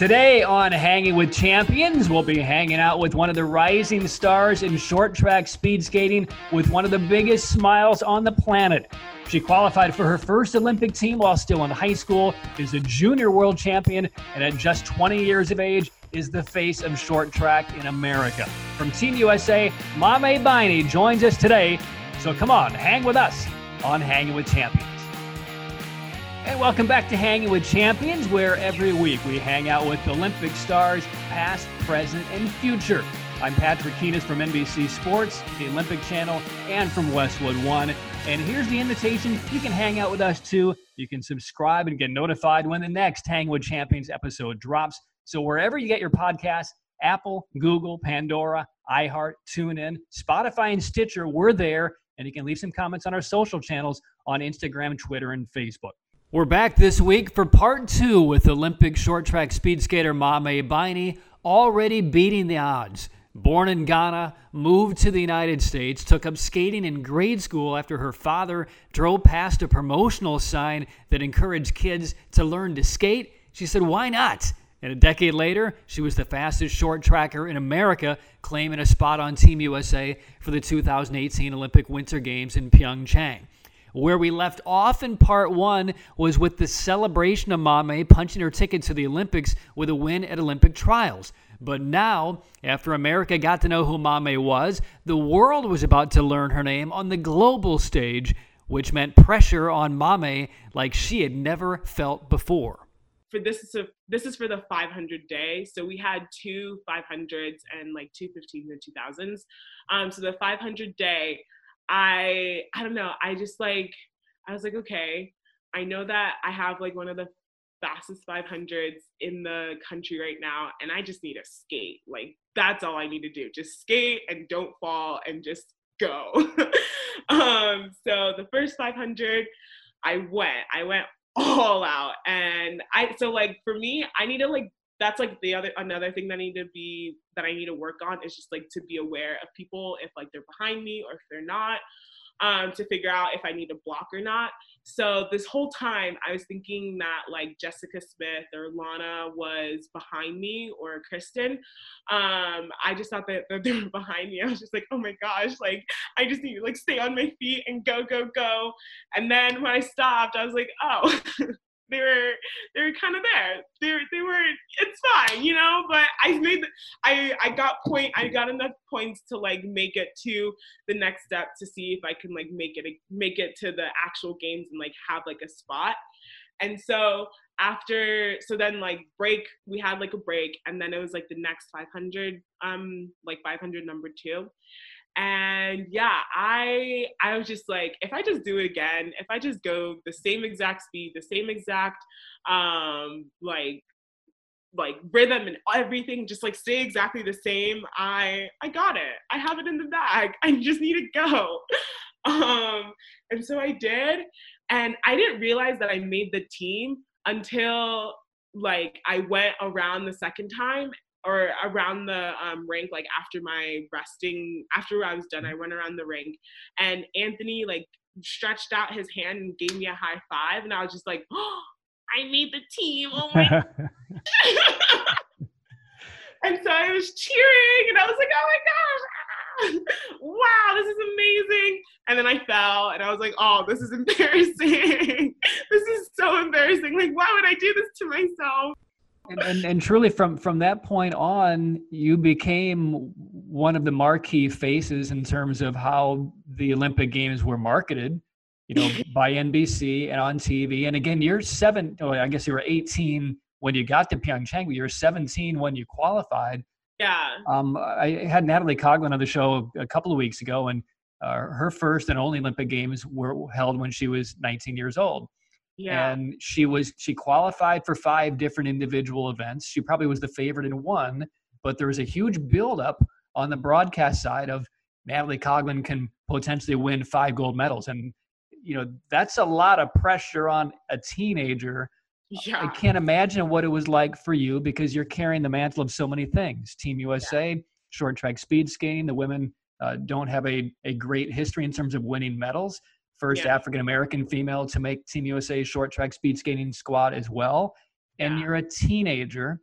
Today on Hanging with Champions, we'll be hanging out with one of the rising stars in short track speed skating with one of the biggest smiles on the planet. She qualified for her first Olympic team while still in high school, is a junior world champion, and at just 20 years of age, is the face of short track in America. From Team USA, Mame Biney joins us today. So come on, hang with us on Hanging with Champions. And welcome back to Hanging with Champions, where every week we hang out with Olympic stars, past, present, and future. I'm Patrick Keenis from NBC Sports, the Olympic Channel, and from Westwood One. And here's the invitation. You can hang out with us too. You can subscribe and get notified when the next Hang with Champions episode drops. So wherever you get your podcasts, Apple, Google, Pandora, iHeart, TuneIn, Spotify, and Stitcher, we're there. And you can leave some comments on our social channels on Instagram, Twitter, and Facebook. We're back this week for part two with Olympic short track speed skater Mame Biney, already beating the odds. Born in Ghana, moved to the United States, took up skating in grade school after her father drove past a promotional sign that encouraged kids to learn to skate. She said, Why not? And a decade later, she was the fastest short tracker in America, claiming a spot on Team USA for the 2018 Olympic Winter Games in Pyeongchang. Where we left off in part one was with the celebration of Mame punching her ticket to the Olympics with a win at Olympic trials. But now, after America got to know who Mame was, the world was about to learn her name on the global stage, which meant pressure on Mame like she had never felt before. For this is a, this is for the 500 day. So we had two 500s and like two 15s and 2000s. Um, so the 500 day, I I don't know. I just like I was like, okay, I know that I have like one of the fastest 500s in the country right now and I just need to skate. Like that's all I need to do. Just skate and don't fall and just go. um so the first 500 I went. I went all out and I so like for me, I need to like that's like the other another thing that I need to be that I need to work on is just like to be aware of people if like they're behind me or if they're not um, to figure out if I need to block or not. So this whole time I was thinking that like Jessica Smith or Lana was behind me or Kristen. Um, I just thought that, that they were behind me. I was just like, oh my gosh, like I just need to like stay on my feet and go, go, go. And then when I stopped, I was like, oh, they were they were kind of there. They they were it's fine, you know. But I made I I got point I got enough points to like make it to the next step to see if I can like make it make it to the actual games and like have like a spot. And so after so then like break we had like a break and then it was like the next 500 um like 500 number 2 and yeah i i was just like if i just do it again if i just go the same exact speed the same exact um like like rhythm and everything just like stay exactly the same i i got it. I have it in the bag. I just need to go. Um and so i did. And i didn't realize that i made the team until like i went around the second time or around the um, rink like after my resting after i was done i went around the rink and anthony like stretched out his hand and gave me a high five and i was just like oh, i made the team oh my and so i was cheering and i was like oh my gosh wow this is amazing. And then i fell and i was like oh this is embarrassing. This is so embarrassing. Like why would i do this to myself and, and, and truly from from that point on you became one of the marquee faces in terms of how the olympic games were marketed you know by nbc and on tv and again you're seven oh, i guess you were 18 when you got to pyeongchang but you were 17 when you qualified. Yeah. Um, i had natalie coughlin on the show a couple of weeks ago and uh, her first and only olympic games were held when she was 19 years old yeah. And she was she qualified for five different individual events. She probably was the favorite in one, but there was a huge buildup on the broadcast side of Natalie Coughlin can potentially win five gold medals. And you know, that's a lot of pressure on a teenager. Yeah. I can't imagine what it was like for you because you're carrying the mantle of so many things. Team USA, yeah. short track speed skating, the women uh, don't have a, a great history in terms of winning medals first yeah. African American female to make Team USA short track speed skating squad as well. And yeah. you're a teenager.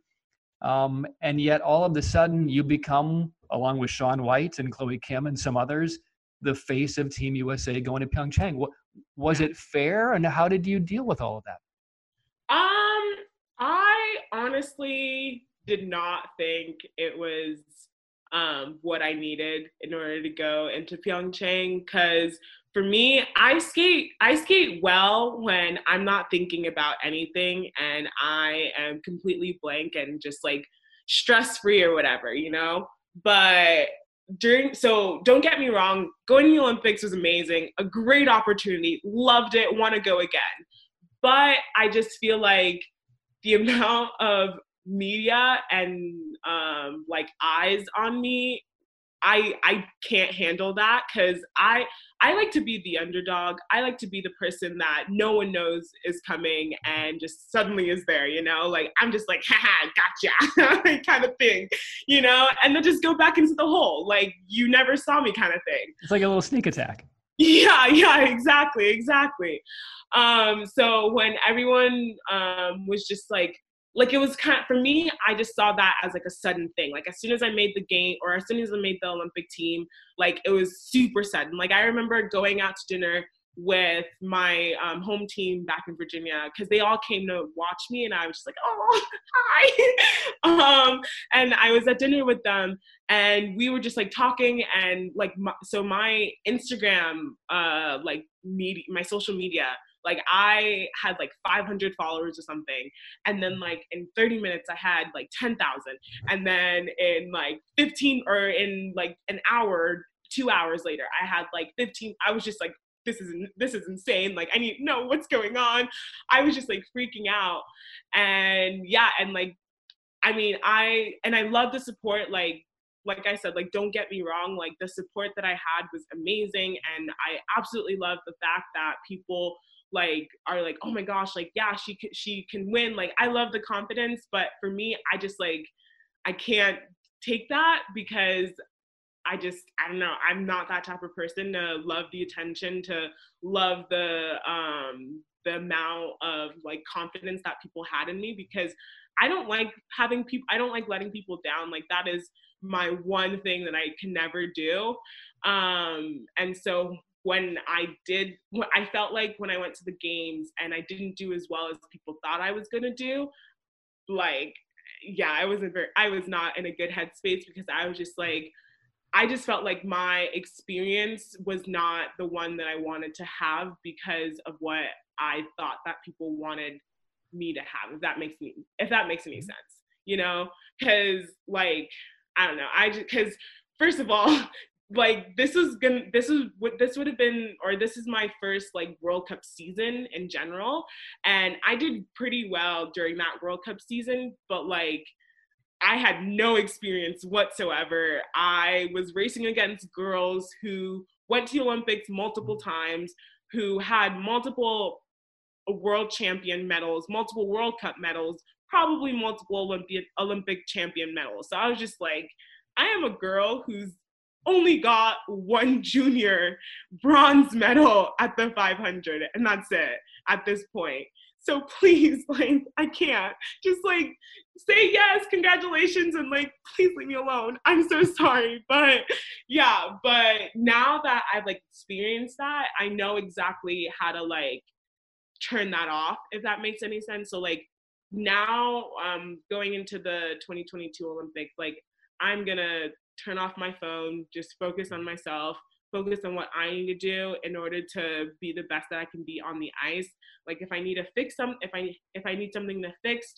Um, and yet, all of a sudden, you become, along with Shaun White and Chloe Kim and some others, the face of Team USA going to Pyeongchang. What, was it fair, and how did you deal with all of that? Um, I honestly did not think it was um, what I needed in order to go into Pyeongchang because for me, I skate I skate well when I'm not thinking about anything and I am completely blank and just like stress free or whatever, you know? But during so don't get me wrong, going to the Olympics was amazing, a great opportunity, loved it, want to go again. But I just feel like the amount of media and um, like eyes on me I I can't handle that because I I like to be the underdog. I like to be the person that no one knows is coming and just suddenly is there, you know? Like I'm just like, haha, gotcha kind of thing, you know, and then just go back into the hole. Like you never saw me kind of thing. It's like a little sneak attack. Yeah, yeah, exactly, exactly. Um, so when everyone um was just like like it was kind of for me i just saw that as like a sudden thing. Like as soon as i made the game or as soon as i made the olympic team like it was super sudden. Like i remember going out to dinner with my um, home team back in virginia because they all came to watch me and i was just like oh hi. Um, and i was at dinner with them and we were just like talking and like my, so my instagram uh like media my social media like I had like 500 followers or something. And then like in 30 minutes, I had like 10,000. And then in like 15 or in like an hour, two hours later, I had like 15. I was just like, this is this is insane. Like I need know what's going on. I was just like freaking out. And yeah, and like I mean, I and I love the support like like I said, like don't get me wrong, like the support that I had was amazing and I absolutely love the fact that people like are like oh my gosh like yeah she can she can win like i love the confidence but for me i just like i can't take that because i just i don't know i'm not that type of person to love the attention to love the um the amount of like confidence that people had in me because i don't like having people i don't like letting people down like that is my one thing that i can never do um and so when I did, I felt like when I went to the games and I didn't do as well as people thought I was gonna do, like, yeah, I wasn't very, I was not in a good headspace because I was just like, I just felt like my experience was not the one that I wanted to have because of what I thought that people wanted me to have. If that makes me, if that makes any mm-hmm. sense, you know, because like I don't know, I just because first of all, like this is gonna this is what this would have been or this is my first like world cup season in general. And i did pretty well during that world cup season but like i had no experience whatsoever. I was racing against girls who went to the olympics multiple times who had multiple uh, world champion medals multiple world cup medals probably multiple olympic olympic champion medals. So i was just like i am a girl who's only got one junior bronze medal at the 500 and that's it at this point. So please like i can't. Just like say yes congratulations and like please leave me alone. I'm so sorry but yeah but now that i've like experienced that i know exactly how to like turn that off if that makes any sense. So like now um going into the 2022 olympic like i'm gonna turn off my phone, just focus on myself, focus on what I need to do in order to be the best that I can be on the ice. Like if I need to fix some, if I if I need something to fix,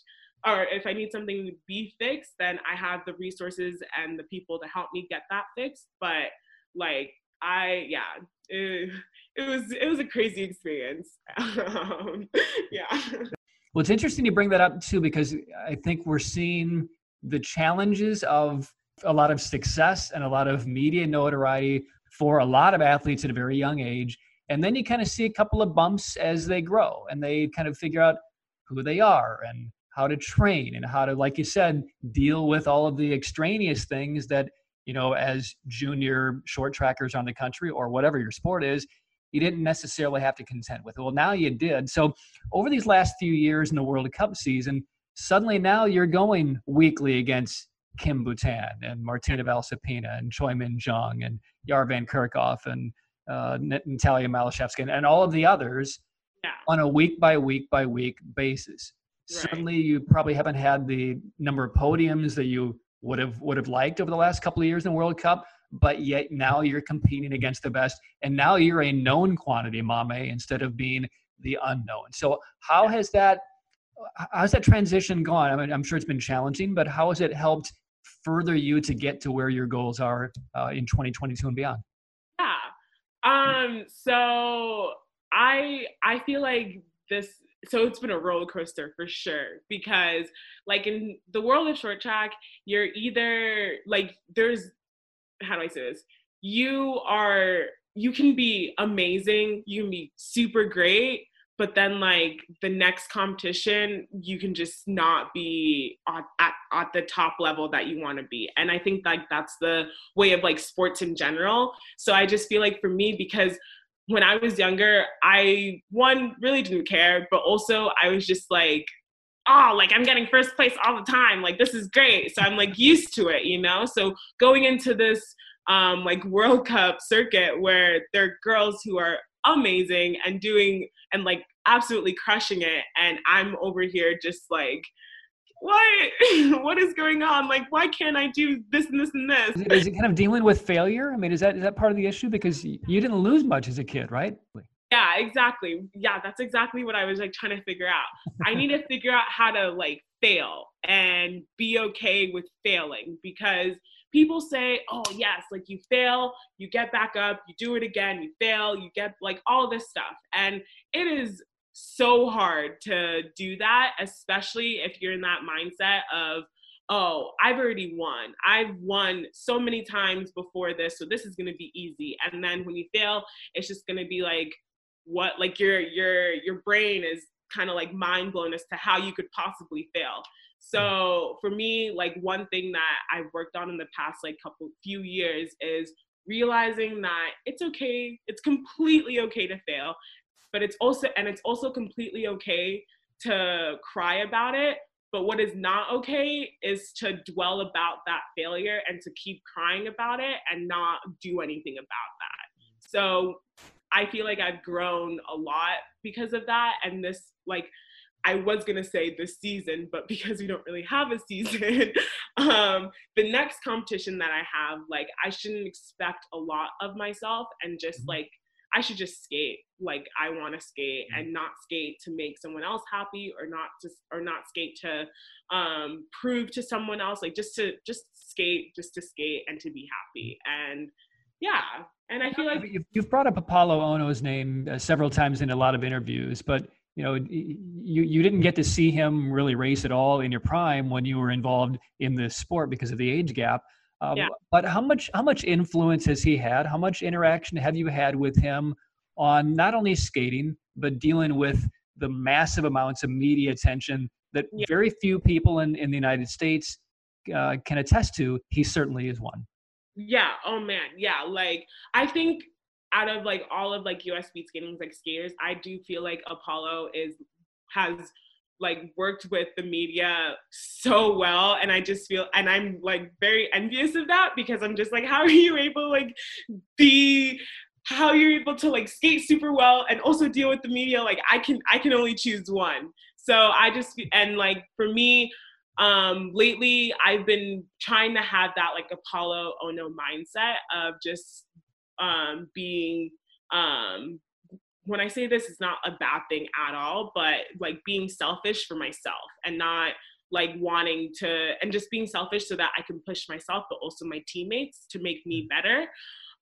or if I need something to be fixed, then I have the resources and the people to help me get that fixed. But like I, yeah, it, it was it was a crazy experience. um, yeah. Well, it's interesting you bring that up too because I think we're seeing the challenges of a lot of success and a lot of media notoriety for a lot of athletes at a very young age. And then you kind of see a couple of bumps as they grow and they kind of figure out who they are and how to train and how to, like you said, deal with all of the extraneous things that, you know, as junior short trackers on the country or whatever your sport is, you didn't necessarily have to contend with. Well, now you did. So over these last few years in the World Cup season, suddenly now you're going weekly against Kim Boutin and Martina Valcepina and Choi Min Jung and Yar Van Kerkhof and uh, Natalia Maliszewska and, and all of the others yeah. on a week by week by week basis. Right. Certainly, you probably haven't had the number of podiums that you would have would have liked over the last couple of years in the World Cup, but yet now you're competing against the best, and now you're a known quantity, Mame, instead of being the unknown. So, how has that how's that transition gone? I mean, I'm sure it's been challenging, but how has it helped further you to get to where your goals are uh, in 2022 and beyond? Yeah. Um. So I I feel like this so it's been a roller coaster for sure because like in the world of short track you're either like there's how do i say this? You are you can be amazing you can be super great but then like the next competition you can just not be at, at, at the top level that you want to be. And i think like that's the way of like sports in general. So i just feel like for me because when I was younger, I one really didn't care, but also I was just like, oh, like I'm getting first place all the time. Like this is great. So I'm like used to it, you know? So going into this um like World Cup circuit where there are girls who are amazing and doing and like absolutely crushing it and I'm over here just like what what is going on like why can't i do this and this and this is it, is it kind of dealing with failure i mean is that is that part of the issue because you didn't lose much as a kid right yeah exactly yeah that's exactly what i was like trying to figure out i need to figure out how to like fail and be okay with failing because people say oh yes like you fail you get back up you do it again you fail you get like all this stuff and it is so hard to do that, especially if you're in that mindset of, oh, I've already won. I've won so many times before this, so this is gonna be easy. And then when you fail, it's just gonna be like, what? Like your your your brain is kind of like mind blown as to how you could possibly fail. So mm. for me, like one thing that I've worked on in the past like couple few years is realizing that it's okay, it's completely okay to fail but it's also and it's also completely okay to cry about it but what is not okay is to dwell about that failure and to keep crying about it and not do anything about that mm. so i feel like i've grown a lot because of that and this like I was gonna say this season, but because we don't really have a season, um, the next competition that I have, like I shouldn't expect a lot of myself and just mm-hmm. like I should just skate like I want to skate mm-hmm. and not skate to make someone else happy or not just or not skate to um, prove to someone else like just to just skate just to skate and to be happy and yeah and I feel like you've brought up Apollo Ono's name uh, several times in a lot of interviews but you know you you didn't get to see him really race at all in your prime when you were involved in this sport because of the age gap um, yeah. But how much how much influence has he had? How much interaction have you had with him on not only skating but dealing with the massive amounts of media attention that yeah. very few people in, in the United States uh, can attest to? He certainly is one. Yeah. Oh man. Yeah. Like I think out of like all of like US speed skating like skaters, I do feel like apollo is has like worked with the media so well and i just feel and i'm like very envious of that because i'm just like how are you able like be how you're able to like skate super well and also deal with the media like i can i can only choose one so i just and like for me um lately i've been trying to have that like Apollo Ono mindset of just um being um when I say this, it's not a bad thing at all, but like being selfish for myself and not like wanting to, and just being selfish so that I can push myself, but also my teammates to make me better.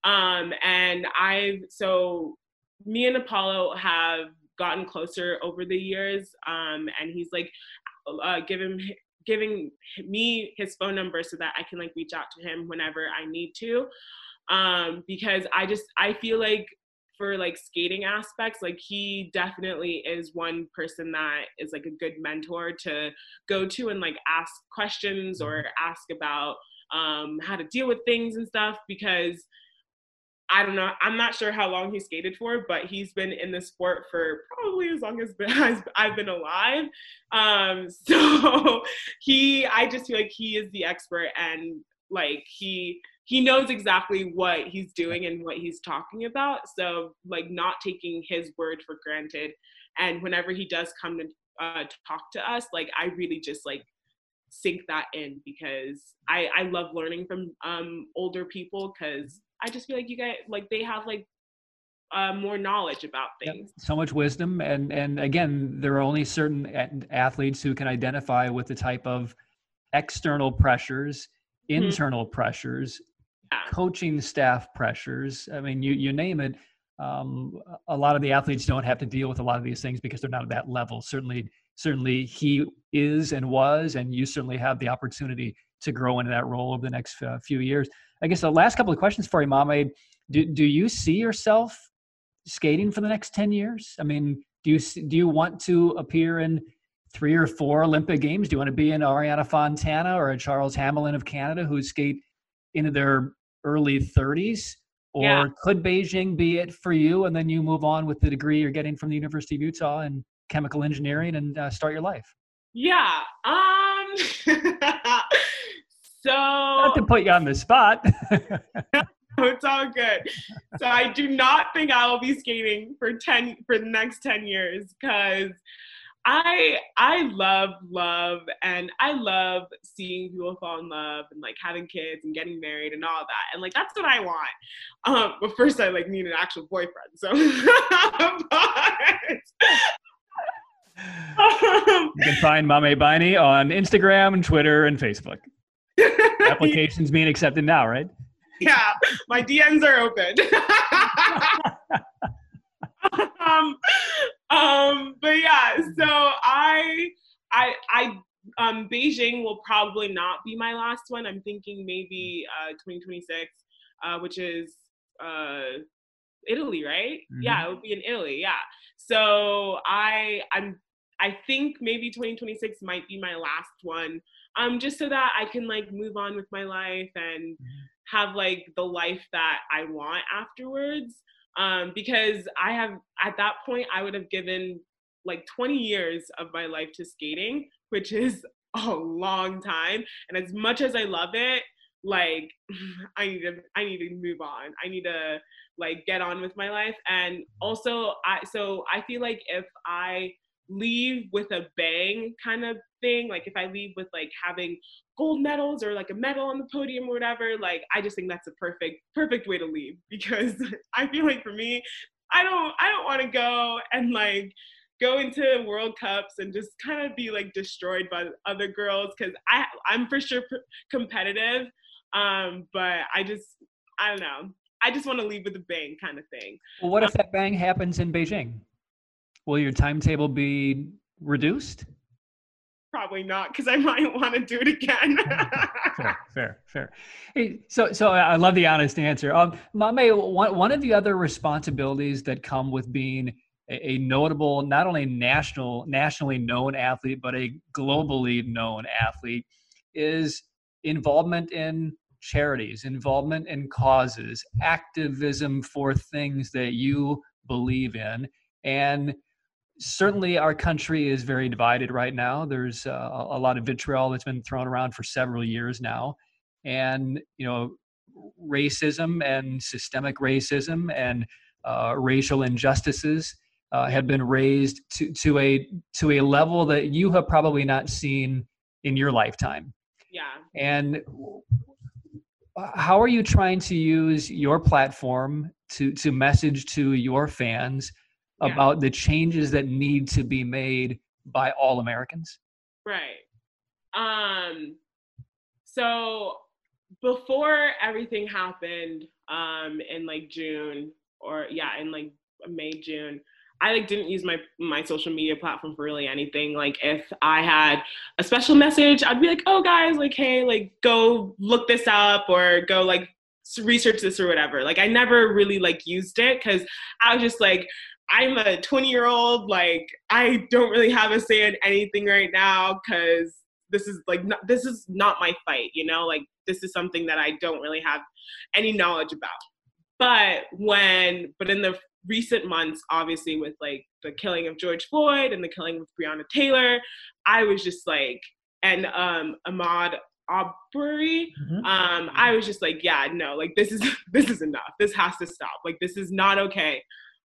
Um, and I've, so me and Apollo have gotten closer over the years. Um, and he's like, uh, given, giving me his phone number so that I can like reach out to him whenever I need to. Um, because I just, I feel like for like skating aspects like he definitely is one person that is like a good mentor to go to and like ask questions or ask about um, how to deal with things and stuff because I don't know. I'm not sure how long he skated for, but he's been in the sport for probably as long as, I've been alive. Um, so he, I just feel like he is the expert, and like he he knows exactly what he's doing and what he's talking about. So like not taking his word for granted, and whenever he does come to uh, talk to us, like I really just like sink that in because I I love learning from um older people because I just feel like you guys like they have like uh, more knowledge about things. Yep. So much wisdom, and and again, there are only certain athletes who can identify with the type of external pressures, mm-hmm. internal pressures, yeah. coaching staff pressures. I mean, you you name it. Um, a lot of the athletes don't have to deal with a lot of these things because they're not at that level. Certainly, certainly he is and was, and you certainly have the opportunity to grow into that role over the next uh, few years. I guess the last couple of questions for you, Mame. Do do you see yourself skating for the next ten years? I mean, do you do you want to appear in three or four Olympic games? Do you want to be an Arianna Fontana or a Charles Hamelin of Canada who skate into their early 30s? Or yeah. could Beijing be it for you, and then you move on with the degree you're getting from the University of Utah in chemical engineering and uh, start your life? Yeah. Um. So not to put you on the spot. it's all good. So I do not think I will be skating for ten for the next ten years because I I love love and I love seeing people fall in love and like having kids and getting married and all that and like that's what I want. Um, but first I like need an actual boyfriend. So, you can find Mame Biney on Instagram and Twitter and Facebook. Applications being accepted now, right? Yeah, my DMs are open. um, um, but yeah, so I, I, I, um, Beijing will probably not be my last one. I'm thinking maybe uh, 2026, uh, which is uh, Italy, right? Mm-hmm. Yeah, it would be in Italy. Yeah. So I, I'm, I think maybe 2026 might be my last one um just so that I can like move on with my life and mm-hmm. have like the life that I want afterwards. Um, because I have at that point I would have given like 20 years of my life to skating, which is a long time. And as much as I love it, like I need to I need to move on. I need to like get on with my life. And also I so I feel like if I leave with a bang kind of thing like if i leave with like having gold medals or like a medal on the podium or whatever like i just think that's a perfect perfect way to leave because i feel like for me i don't i don't want to go and like go into world cups and just kind of be like destroyed by other girls because i i'm for sure competitive um but i just i don't know. I just want to leave with a bang kind of thing. Well what if um, that bang happens in beijing? Will your timetable be reduced? Probably not, because I might want to do it again. fair, fair, fair. Hey, so, so I love the honest answer. Um, Mame, one, one of the other responsibilities that come with being a, a notable, not only national, nationally known athlete, but a globally known athlete, is involvement in charities, involvement in causes, activism for things that you believe in, and certainly our country is very divided right now. There's uh, a lot of vitriol that's been thrown around for several years now. And you know racism and systemic racism and uh, racial injustices uh, have been raised to, to a to a level that you have probably not seen in your lifetime. Yeah. And how are you trying to use your platform to to message to your fans yeah. about the changes that need to be made by all Americans? Right. Um so before everything happened um in like June or yeah, in like May, June, I like didn't use my my social media platform for really anything. Like if I had a special message, I'd be like, "Oh guys, like hey, like go look this up or go like research this or whatever." Like I never really like used it cuz I was just like I'm a 20 year old. Like, I don't really have a say in anything right now because this is like, not, this is not my fight, you know? Like, this is something that I don't really have any knowledge about. but when but in the recent months obviously with like the killing of george floyd and the killing of breonna taylor i was just like and um ahmaud Arbery, mm-hmm. um, I was just like, yeah, no, like this is this is enough. This has to stop. Like this is not okay.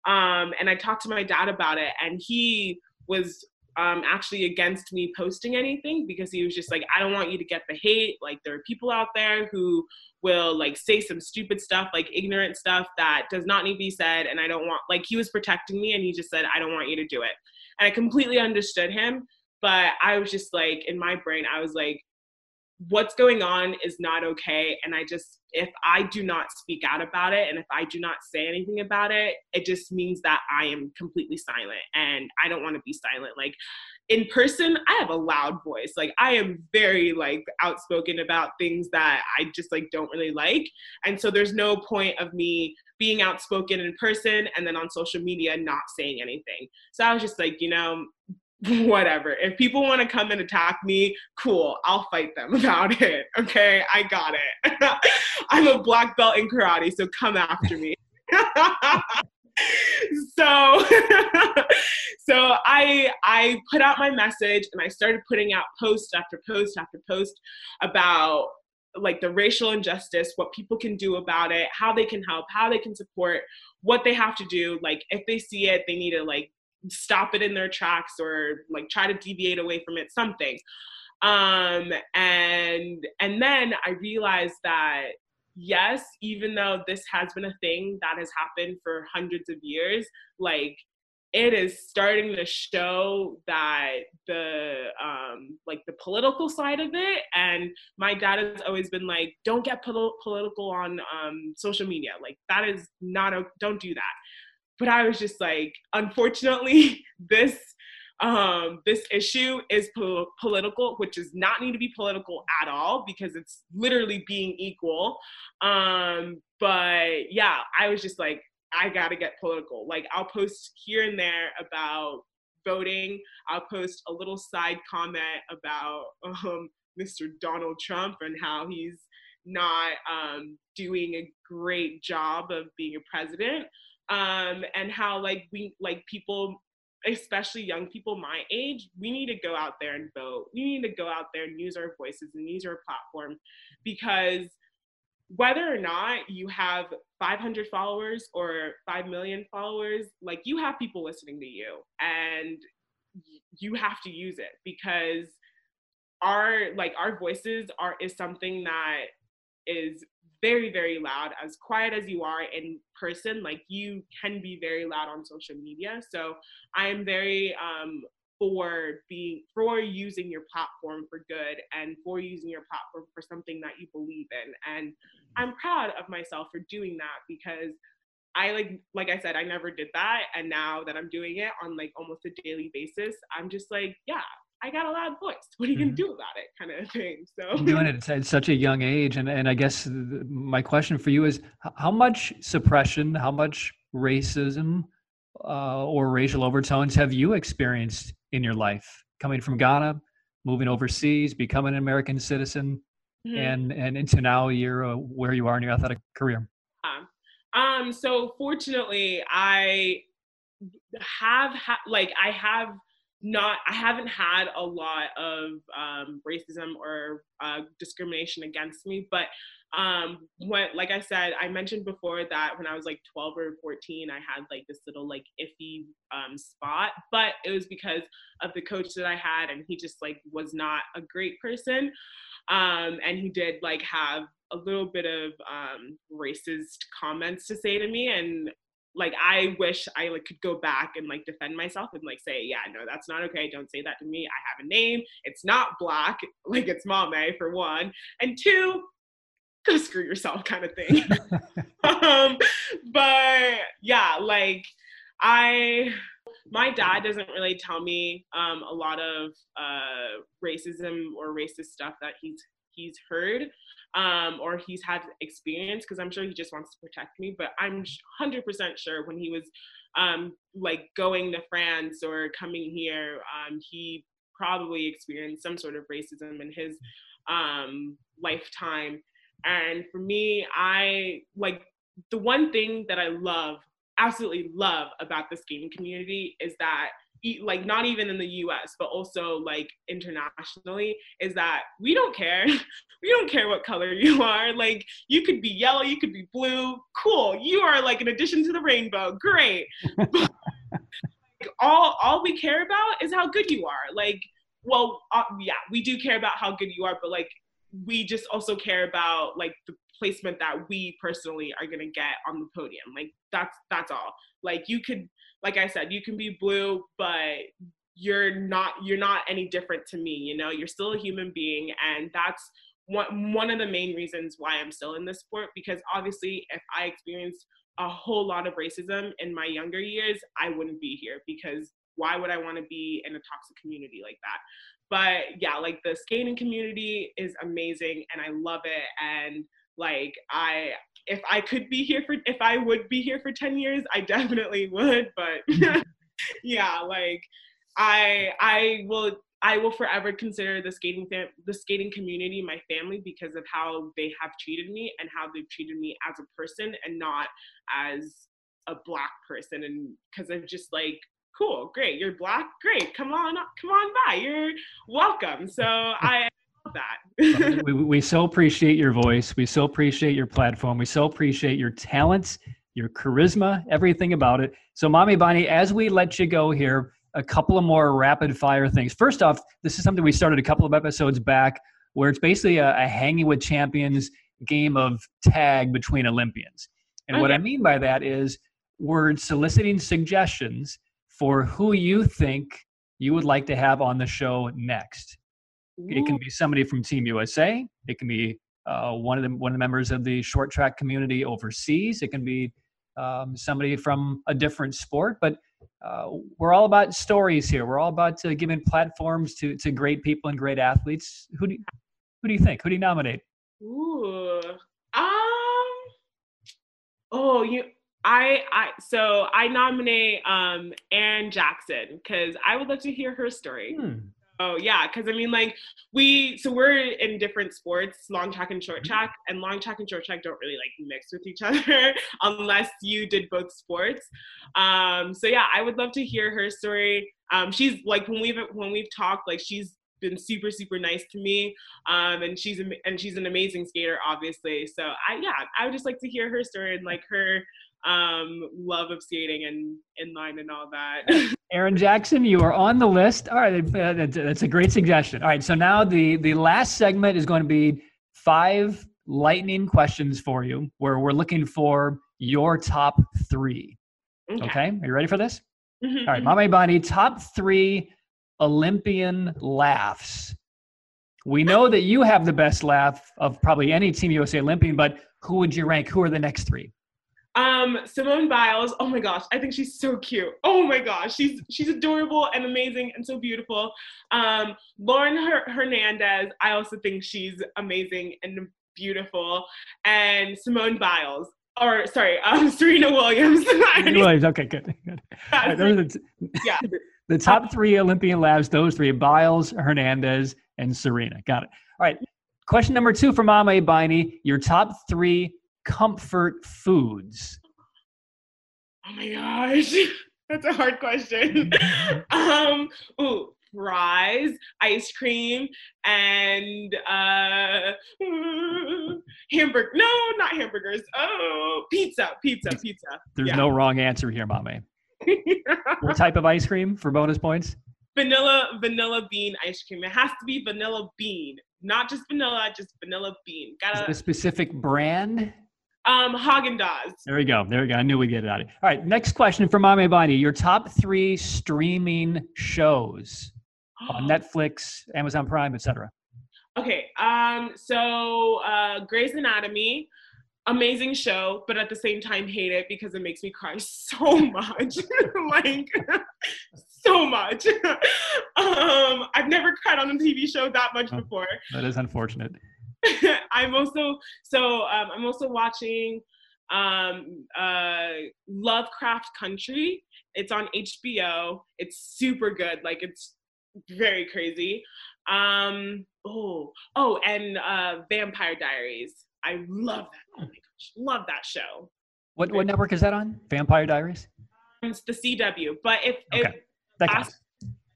Um, and I talked to my dad about it, and he was um, actually against me posting anything because he was just like, I don't want you to get the hate. Like there are people out there who will like say some stupid stuff, like ignorant stuff that does not need to be said, and I don't want. Like he was protecting me, and he just said, I don't want you to do it. And I completely understood him, but I was just like, in my brain, I was like, what's going on is not okay and i just if i do not speak out about it and if i do not say anything about it it just means that i am completely silent and i don't want to be silent. Like in person i have a loud voice. Like i am very like outspoken about things that i just like don't really like and so there's no point of me being outspoken in person and then on social media not saying anything. So i was just like you know whatever. If people want to come and attack me, cool, I'll fight them about it. Okay, I got it. I'm a black belt in karate, so come after me. so so I I put out my message and I started putting out post after post after post about like the racial injustice, what people can do about it, how they can help, how they can support, what they have to do. Like if they see it, they need to like stop it in their tracks or like try to deviate away from it something. Um and and then i realized that yes even though this has been a thing that has happened for hundreds of years like it is starting to show that the um like the political side of it and my dad has always been like don't get pol- political on um social media. Like that is not a don't do that but I was just like, unfortunately, this um, this issue is po- political, which does not need to be political at all because it's literally being equal. Um, but yeah, I was just like, I gotta get political. Like, I'll post here and there about voting. I'll post a little side comment about um, Mr. Donald Trump and how he's not um, doing a great job of being a president um, and how like we like people especially young people my age we need to go out there and vote. We need to go out there and use our voices and use our platform because whether or not you have 500 followers or 5 million followers like you have people listening to you and you have to use it because our like our voices are is something that is very very loud. As quiet as you are in person like you can be very loud on social media. So i am very um for being for using your platform for good and for using your platform for something that you believe in. And i'm proud of myself for doing that because i like like i said i never did that. And now that i'm doing it on like almost a daily basis i'm just like yeah I got a loud voice. What are you mm-hmm. gonna do about it, kind of thing. So doing it at such a young age, and and I guess my question for you is, how much suppression, how much racism, uh, or racial overtones have you experienced in your life, coming from Ghana, moving overseas, becoming an American citizen, mm-hmm. and and into now you're uh, where you are in your athletic career. Um. So fortunately, I have ha- like I have not i haven't had a lot of um, racism or uh, discrimination against me but um when like i said i mentioned before that when i was like 12 or 14 i had like this little like iffy um spot but it was because of the coach that i had and he just like was not a great person um and he did like have a little bit of um racist comments to say to me and like I wish I like could go back and like defend myself and like say, yeah, no, that's not okay. Don't say that to me. I have a name. It's not black. Like it's Mame for one, and two, go screw yourself kind of thing. um, but yeah, like I my dad doesn't really tell me um, a lot of uh, racism or racist stuff that he's he's heard um, or he's had experience because I'm sure he just wants to protect me. But I'm 100% sure when he was um, like going to France or coming here, um, he probably experienced some sort of racism in his um, lifetime. And for me, I like the one thing that I love, absolutely love about the skating community is that like not even in the US but also like internationally is that we don't care. We don't care what color you are. Like you could be yellow you could be blue. Cool. You are like an addition to the rainbow. Great. All all we care about is how good you are. Like well uh, yeah we do care about how good you are but like we just also care about like the placement that we personally are going to get on the podium. Like that's that's all. Like you could like i said you can be blue but you're not you're not any different to me you know? You're still a human being and that's one one of the main reasons why i'm still in this sport because obviously if i experienced a whole lot of racism in my younger years i wouldn't be here because why would i want to be in a toxic community like that? But yeah like the skating community is amazing and i love it and like i if i could be here for if i would be here for 10 years i definitely would but mm-hmm. yeah like i i will i will forever consider the skating fam- the skating community my family because of how they have treated me and how they've treated me as a person and not as a black person and because I'm just like cool, great, you're black, great, come on, come on by, you're welcome. So I that. we, we so appreciate your voice. We so appreciate your platform. We so appreciate your talents, your charisma, everything about it. So, Mommy Bonnie, as we let you go here, a couple of more rapid fire things. First off, this is something we started a couple of episodes back where it's basically a, a hanging with champions game of tag between Olympians. And okay. what I mean by that is we're soliciting suggestions for who you think you would like to have on the show next. It can be somebody from Team USA. It can be uh, one of the one of the members of the short track community overseas. It can be um, somebody from a different sport. But uh, we're all about stories here. We're all about uh, giving platforms to to great people and great athletes. Who do you, who do you think? Who do you nominate? Ooh, um, oh, you I I so I nominate um Erin Jackson because I would love to hear her story. Hmm. Oh yeah, because I mean, like we, so we're in different sports, long track and short mm-hmm. track, and long track and short track don't really like mix with each other unless you did both sports. Um, so yeah, I would love to hear her story. Um, she's like when we've when we've talked, like she's been super super nice to me, um, and she's and she's an amazing skater, obviously. So I yeah, I would just like to hear her story and like her um, love of skating and inline and all that. Erin Jackson, you are on the list. All right, that's a great suggestion. All right, so now the the last segment is going to be five lightning questions for you, where we're looking for your top three. Okay, okay? are you ready for this? Mm-hmm, all right. Mama Bonnie, top three Olympian laughs. We know that you have the best laugh of probably any Team USA Olympian, but who would you rank? Who are the next three? Um, Simone Biles, oh my gosh, I think she's so cute. Oh my gosh, she's she's adorable and amazing and so beautiful. Um, Lauren Her- Hernandez, I also think she's amazing and beautiful. And Simone Biles, or sorry, um, Serena Williams. Williams, okay, good, good. Right, the, yeah. The top three Olympian labs, those three, Biles, Hernandez, and Serena. Got it. All right. Question number two for Mama Bonnie. Your top three comfort foods? Oh my gosh, that's a hard question. um, ooh, fries, ice cream, and uh, hamburger. No, not hamburgers. Oh, pizza, pizza, pizza. There's yeah. no wrong answer here, mommy. what type of ice cream for bonus points? Vanilla, vanilla bean ice cream. It has to be vanilla bean, not just vanilla, just vanilla bean. Got a specific brand? Um, Haagen Dazs. There we go. There we go. I knew we'd get it out of it. All right. Next question for Mame Bonnie. Your top three streaming shows on Netflix, Amazon Prime, etc. Okay. Um. So, uh, Grey's Anatomy, amazing show, but at the same time hate it because it makes me cry so much. like so much. um, I've never cried on a TV show that much oh, before. That is unfortunate. I'm also so um, I'm also watching um, uh, Lovecraft Country. It's on HBO. It's super good. Like it's very crazy. Um, oh, oh, and uh, Vampire Diaries. I love that. Oh my gosh, love that show. What what network is that on? Vampire Diaries. It's the CW, but if Okay. if That counts.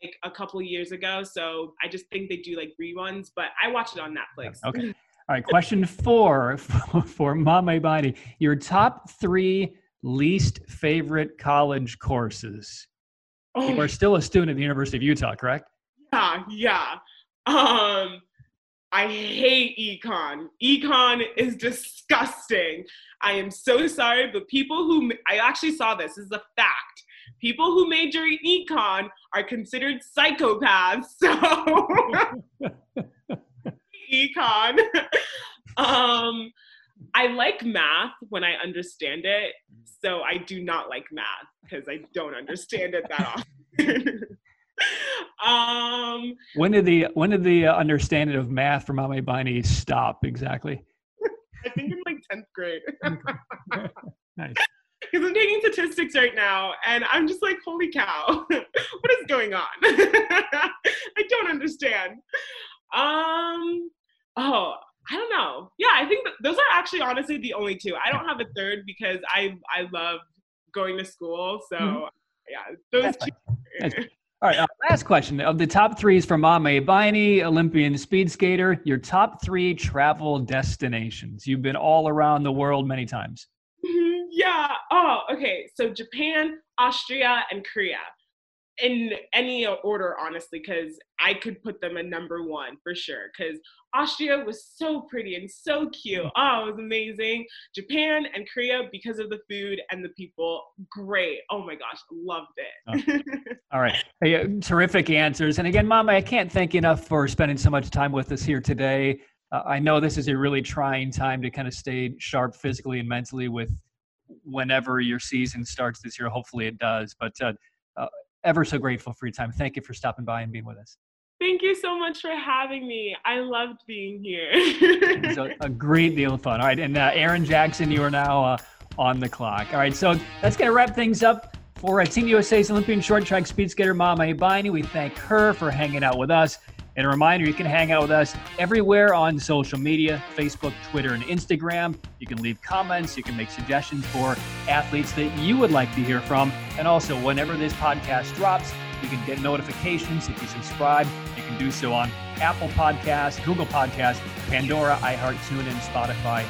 Like a couple years ago, so I just think they do like reruns. But I watch it on Netflix. Okay. All right. Question four for, for Mama Bani. Your top three least favorite college courses. You Oh are still a student at the University of Utah, correct? yeah, yeah. Um, I hate econ. Econ is disgusting. I am so sorry, but people who I actually saw this, this is a fact. People who major in econ are considered psychopaths. So econ. um, I like math when I understand it. So I do not like math because I don't understand it that often. um, When did the when did the uh, understanding of math for Maame Biney stop exactly? I think in like 10th grade. Nice. Because I'm taking statistics right now and I'm just like, holy cow, what is going on? I don't understand. Um, oh, I don't know. Yeah, I think those are actually honestly the only two. I don't have a third because I I love going to school. So Mhm. yeah, those That's two. All right. Uh, last question of the top three is from Maame Biney, Olympian speed skater. Your top three travel destinations. You've been all around the world many times. Mhm, Yeah. Oh, okay. So Japan, Austria, and Korea. In any order, honestly, because I could put them at number one for sure. Because Austria was so pretty and so cute. Oh, it was amazing. Japan and Korea because of the food and the people. Great. Oh my gosh, loved it. All right. Hey, uh, terrific answers. And again, Maame, I can't thank you enough for spending so much time with us here today. Uh, I know this is a really trying time to kind of stay sharp physically and mentally with whenever your season starts this year. Hopefully it does. But uh, uh, ever so grateful for your time. Thank you for stopping by and being with us. Thank you so much for having me. I loved being here. It was a, a great deal of fun. All right. And uh, Erin Jackson, you are now uh, on the clock. All right. So that's going to wrap things up for Team USA's Olympian short track speed skater Maame Biney. We thank her for hanging out with us. And a reminder, you can hang out with us everywhere on social media Facebook, Twitter, and Instagram. You can leave comments. You can make suggestions for athletes that you would like to hear from. And also, whenever this podcast drops, you can get notifications if you subscribe. You can do so on Apple Podcasts, Google Podcasts, Pandora, iHeart, TuneIn, Spotify,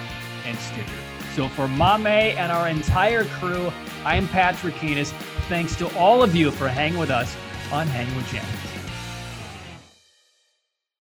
and Stitcher. So for Maame and our entire crew, I am Patrick Keenis. Thanks to all of you for hanging with us on Hanging with Champions.